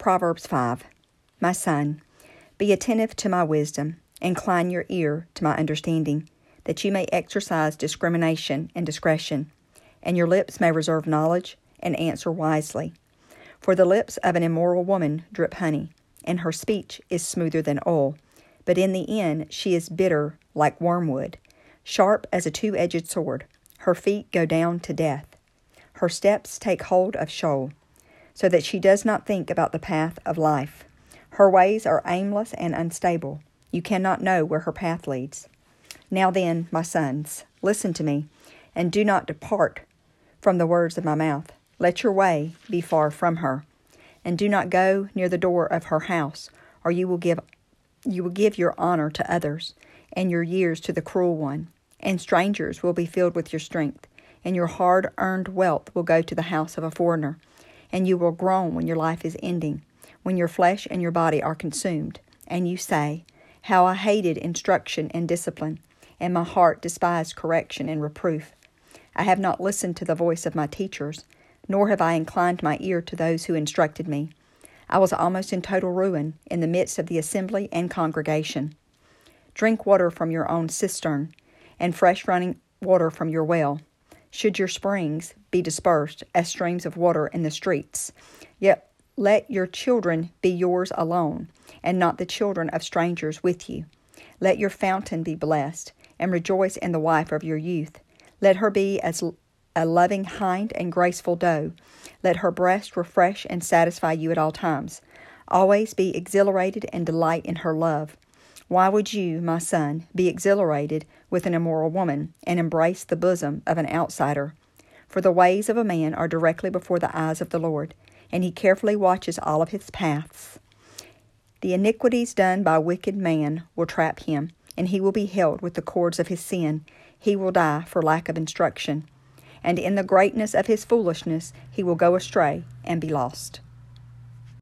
Proverbs 5 My son, be attentive to my wisdom, incline your ear to my understanding, that you may exercise discrimination and discretion, and your lips may reserve knowledge and answer wisely. For the lips of an immoral woman drip honey, and her speech is smoother than oil, but in the end she is bitter like wormwood, sharp as a two edged sword. Her feet go down to death. Her steps take hold of Sheol, so that she does not think about the path of life. Her ways are aimless and unstable. You cannot know where her path leads. Now then, my sons, listen to me, and do not depart from the words of my mouth. Let your way be far from her, and do not go near the door of her house, or you will give you will give your honor to others, and your years to the cruel one, and strangers will be filled with your strength, and your hard earned wealth will go to the house of a foreigner, and you will groan when your life is ending, when your flesh and your body are consumed, and you say, How I hated instruction and discipline, and my heart despised correction and reproof. I have not listened to the voice of my teachers, nor have I inclined my ear to those who instructed me. I was almost in total ruin in the midst of the assembly and congregation. Drink water from your own cistern, and fresh running water from your well. Should your springs be dispersed as streams of water in the streets, yet let your children be yours alone, and not the children of strangers with you. Let your fountain be blessed, and rejoice in the wife of your youth. Let her be as a loving hind and graceful doe. Let her breast refresh and satisfy you at all times. Always be exhilarated and delight in her love. Why would you, my son, be exhilarated with an immoral woman and embrace the bosom of an outsider? For the ways of a man are directly before the eyes of the Lord, and he carefully watches all of his paths. The iniquities done by wicked man will trap him, and he will be held with the cords of his sin. He will die for lack of instruction and in the greatness of his foolishness he will go astray and be lost.